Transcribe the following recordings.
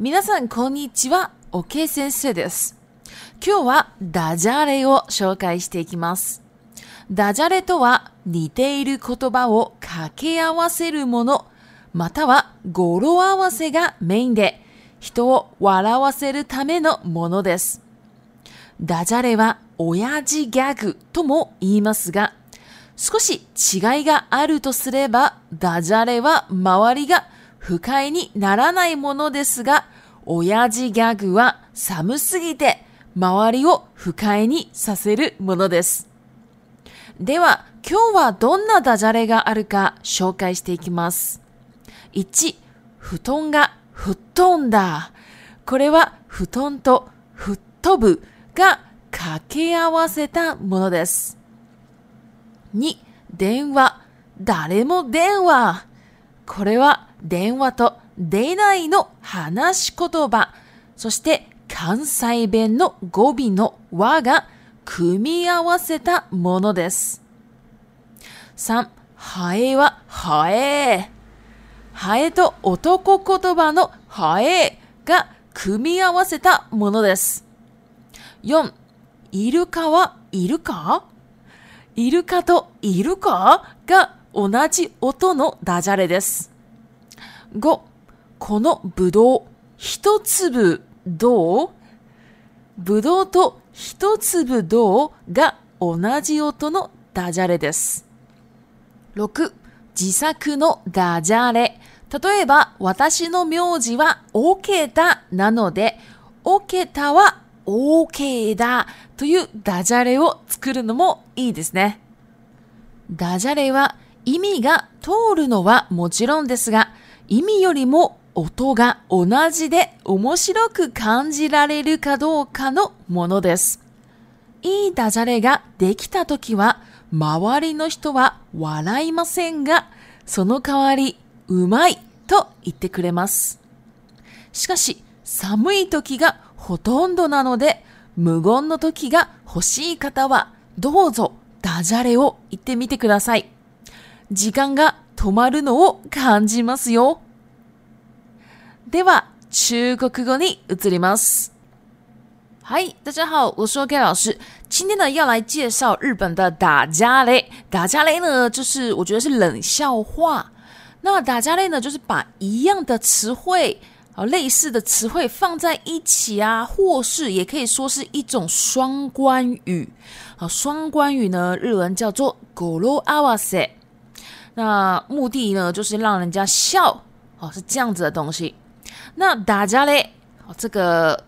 皆さん、こんにちは。おけい先生です。今日はダジャレを紹介していきます。ダジャレとは似ている言葉を掛け合わせるもの、または語呂合わせがメインで、人を笑わせるためのものです。ダジャレは親父ギャグとも言いますが、少し違いがあるとすれば、ダジャレは周りが不快にならないものですが、親父ギャグは寒すぎて周りを不快にさせるものです。では、今日はどんなダジャレがあるか紹介していきます。1、布団が吹っ飛んだ。これは布団と吹っ飛ぶが掛け合わせたものです。2、電話、誰も電話。これは電話と出ないの話し言葉、そして関西弁の語尾の和が組み合わせたものです。3、ハエはハエ。ハエと男言葉のハエが組み合わせたものです。4、イルカはイルカイルカとイルカが同じ音のダジャレです。5、このぶどう、一粒どうぶどうと一粒どうが同じ音のダジャレです。6、自作のダジャレ。例えば、私の名字はオケダなので、オケタはオーケーだというダジャレを作るのもいいですね。ダジャレは意味が通るのはもちろんですが、意味よりも音が同じで面白く感じられるかどうかのものです。いいダジャレができた時は周りの人は笑いませんが、その代わりうまいと言ってくれます。しかし寒い時がほとんどなので無言の時が欲しい方はどうぞダジャレを言ってみてください。時間が止まるのを感じますよ。では中国語に移ります。嗨，大家好，我是 o K 老师。今天呢要来介绍日本的打家类。打家类呢就是我觉得是冷笑话。那打家类呢就是把一样的词汇啊、类似的词汇放在一起啊，或是也可以说是一种双关语。啊，双关语呢日文叫做ごろあわせ。那目的呢，就是让人家笑哦，是这样子的东西。那大家嘞，哦，这个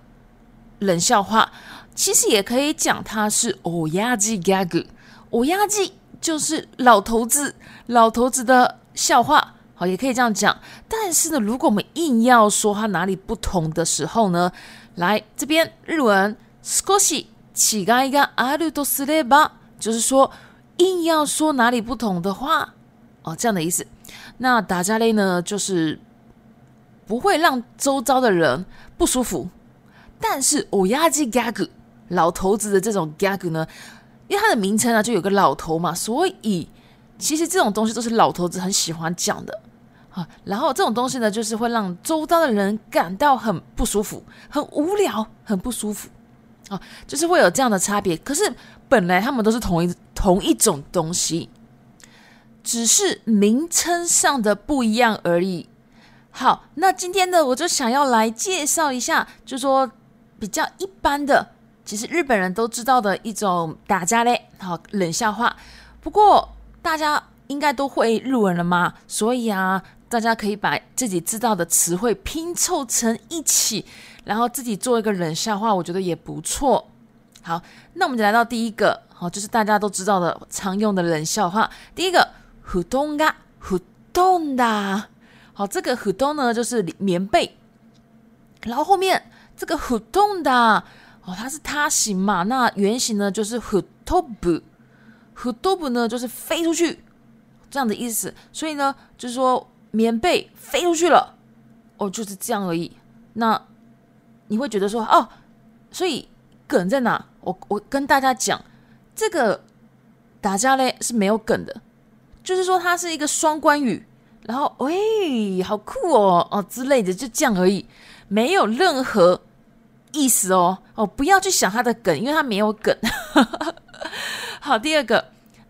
冷笑话其实也可以讲，它是欧亚季 gagu，欧亚季就是老头子，老头子的笑话，好，也可以这样讲。但是呢，如果我们硬要说它哪里不同的时候呢，来这边日文 s c o s があ乞丐一个阿鲁多斯列巴，就是说硬要说哪里不同的话。这样的意思，那达加勒呢，就是不会让周遭的人不舒服。但是欧亚基嘎古，老头子的这种嘎古呢，因为它的名称啊，就有个老头嘛，所以其实这种东西都是老头子很喜欢讲的啊。然后这种东西呢，就是会让周遭的人感到很不舒服、很无聊、很不舒服啊。就是会有这样的差别。可是本来他们都是同一同一种东西。只是名称上的不一样而已。好，那今天呢，我就想要来介绍一下，就说比较一般的，其实日本人都知道的一种打架嘞，好冷笑话。不过大家应该都会日文了吗？所以啊，大家可以把自己知道的词汇拼凑成一起，然后自己做一个冷笑话，我觉得也不错。好，那我们就来到第一个，好，就是大家都知道的常用的冷笑话，第一个。普通嘎，普通的，好，这个普通呢就是棉被，然后后面这个普通的，哦，它是塌形嘛，那原型呢就是虎突布，虎突布呢就是飞出去这样的意思，所以呢就是说棉被飞出去了，哦，就是这样而已。那你会觉得说哦，所以梗在哪？我我跟大家讲，这个打架嘞是没有梗的。就是说，它是一个双关语，然后哎，好酷哦，哦之类的，就这样而已，没有任何意思哦哦，不要去想它的梗，因为它没有梗。好，第二个，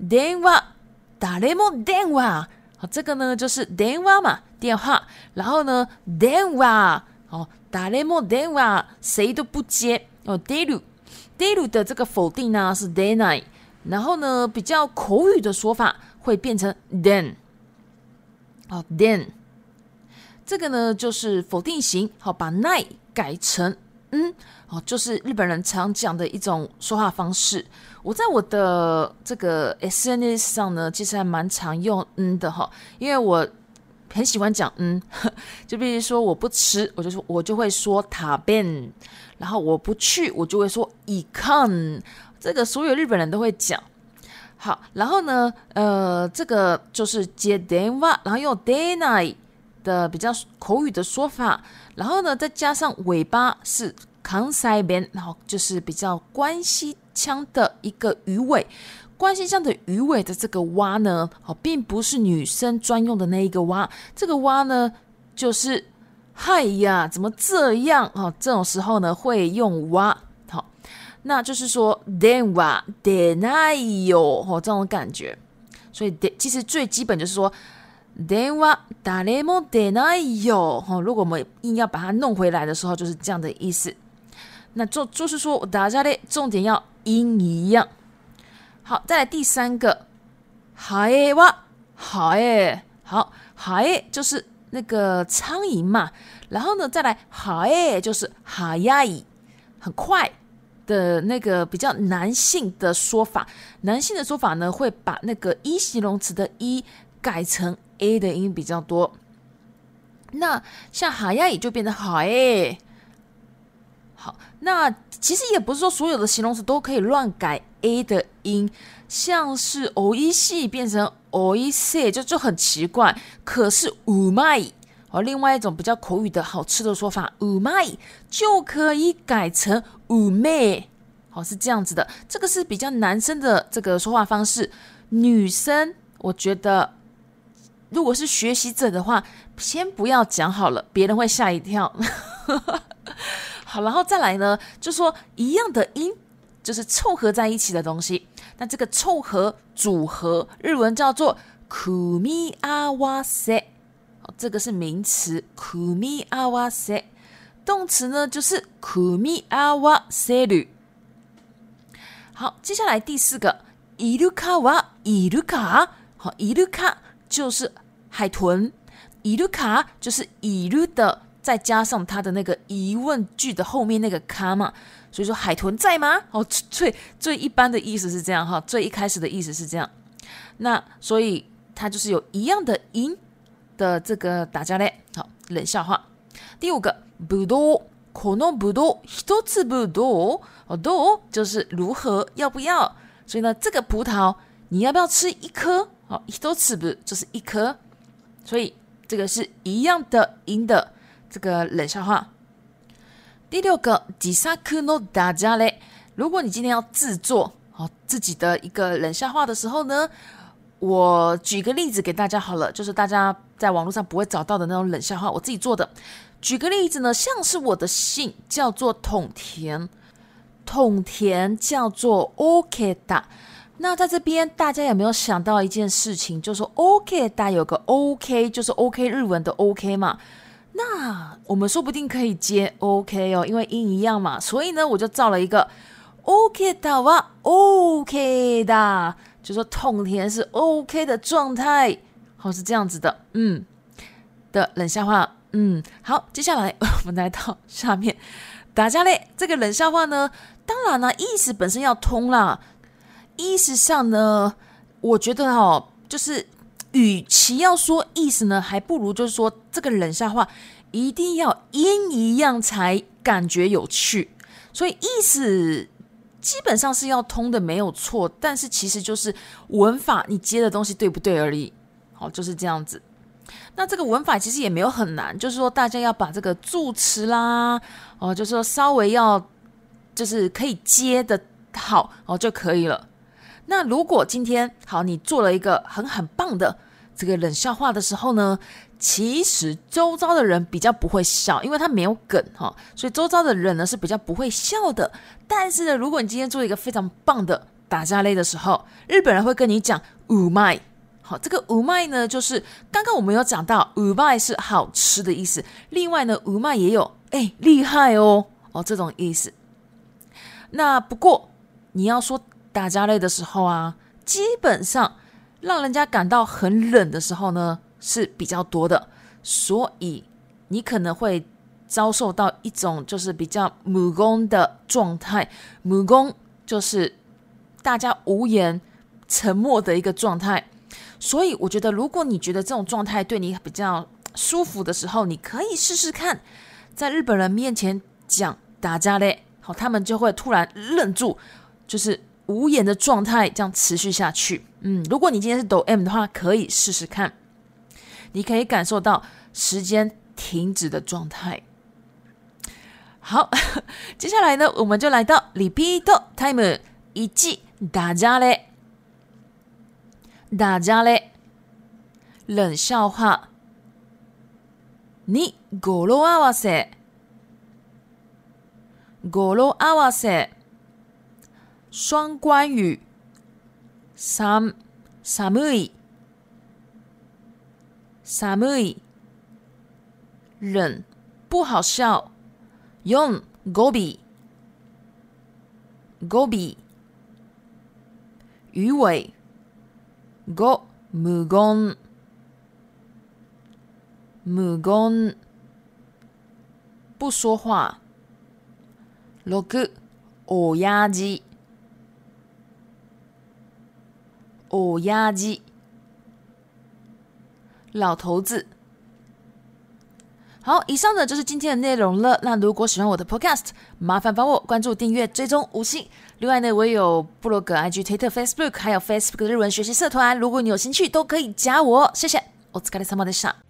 电话，打雷莫电话，好，这个呢就是电话嘛，电话，然后呢，电话，哦，打雷莫电话，谁都不接哦。dayu dayu 的这个否定呢是 daynight，然后呢比较口语的说法。会变成 then 好 then 这个呢就是否定型好把 nine 改成嗯哦就是日本人常讲的一种说话方式。我在我的这个 S N S 上呢其实还蛮常用嗯的哈，因为我很喜欢讲嗯，就比如说我不吃，我就说我就会说塔 a b n 然后我不去，我就会说 e k 这个所有日本人都会讲。好，然后呢，呃，这个就是接电话，然后用 day night 的比较口语的说法，然后呢，再加上尾巴是 c o n b n 然后就是比较关西腔的一个鱼尾，关西腔的鱼尾的这个蛙呢，哦，并不是女生专用的那一个蛙，这个蛙呢，就是嗨呀，怎么这样哦，这种时候呢，会用蛙。那就是说，denwa denaiyo 吼这种感觉，所以其实最基本就是说，denwa daimo denaiyo 吼。如果我们硬要把它弄回来的时候，就是这样的意思。那就就是说大家的重点要音一样。好，再来第三个 h a 哇，w a 好哎，好 h a 就是那个苍蝇嘛。然后呢，再来 h a 就是 h a i 很快。的那个比较男性的说法，男性的说法呢，会把那个一形容词的一改成 a 的音比较多。那像哈呀，也就变得好诶。好。那其实也不是说所有的形容词都可以乱改 a 的音，像是 o 一 c 变成 o 一 c 就就很奇怪。可是五麦。而另外一种比较口语的好吃的说法，五麦就可以改成五妹，好是这样子的。这个是比较男生的这个说话方式，女生我觉得如果是学习者的话，先不要讲好了，别人会吓一跳。好，然后再来呢，就说一样的音，就是凑合在一起的东西。那这个凑合组合，日文叫做苦咪阿哇塞。这个是名词，kumi awase。动词呢就是 kumi awaseru。好，接下来第四个，iruka 哇，iruka。好，iruka 就是海豚，iruka 就是 iru 的，再加上它的那个疑问句的后面那个 ka 嘛。所以说，海豚在吗？哦，最最一般的意思是这样哈，最一开始的意思是这样。那所以它就是有一样的音。的这个打架嘞，好冷笑话。第五个，不多，この不多，一つ葡萄哦，多就是如何要不要？所以呢，这个葡萄你要不要吃一颗？好，一つ不就是一颗？所以这个是一样的，音的这个冷笑话。第六个，地下课呢打架嘞。如果你今天要制作好自己的一个冷笑话的时候呢，我举个例子给大家好了，就是大家。在网络上不会找到的那种冷笑话，我自己做的。举个例子呢，像是我的姓叫做统田，统田叫做 o k e a 那在这边，大家有没有想到一件事情？就是 o k e a 有个 O，K，就是 O，K 日文的 O，K 嘛。那我们说不定可以接 O，K 哦，因为音一样嘛。所以呢，我就造了一个 o k e a 哇 o k e 就说统田是 O，K 的状态。好是这样子的，嗯的冷笑话，嗯好，接下来 我们来到下面打架嘞。这个冷笑话呢，当然呢意思本身要通啦。意思上呢，我觉得哈，就是与其要说意思呢，还不如就是说这个冷笑话一定要音一样才感觉有趣。所以意思基本上是要通的，没有错。但是其实就是文法你接的东西对不对而已。哦，就是这样子，那这个文法其实也没有很难，就是说大家要把这个助词啦，哦，就是说稍微要就是可以接的好哦就可以了。那如果今天好你做了一个很很棒的这个冷笑话的时候呢，其实周遭的人比较不会笑，因为他没有梗哈，所以周遭的人呢是比较不会笑的。但是呢，如果你今天做一个非常棒的打架类的时候，日本人会跟你讲，Oh my。好，这个五麦呢，就是刚刚我们有讲到，五麦是好吃的意思。另外呢，五麦也有哎厉害哦哦这种意思。那不过你要说打架类的时候啊，基本上让人家感到很冷的时候呢，是比较多的。所以你可能会遭受到一种就是比较母攻的状态，母攻就是大家无言沉默的一个状态。所以我觉得，如果你觉得这种状态对你比较舒服的时候，你可以试试看，在日本人面前讲“打架嘞”，好，他们就会突然愣住，就是无言的状态，这样持续下去。嗯，如果你今天是抖 M 的话，可以试试看，你可以感受到时间停止的状态。好，接下来呢，我们就来到 Repeat Time 一打架嘞。大家嘞，冷笑话，你果罗阿瓦塞，果罗阿瓦塞，双关语三 a m s a m u 冷不好笑，用 gobi gobi 鱼尾。工木工，木工不说话。六，老鸭子，老鸭子，老头子。好，以上呢就是今天的内容了。那如果喜欢我的 Podcast，麻烦帮我关注、订阅、追踪五星。另外呢，我有部落格、IG、Twitter、Facebook，还有 Facebook 日文学习社团，如果你有兴趣，都可以加我。谢谢。お疲れ様でした。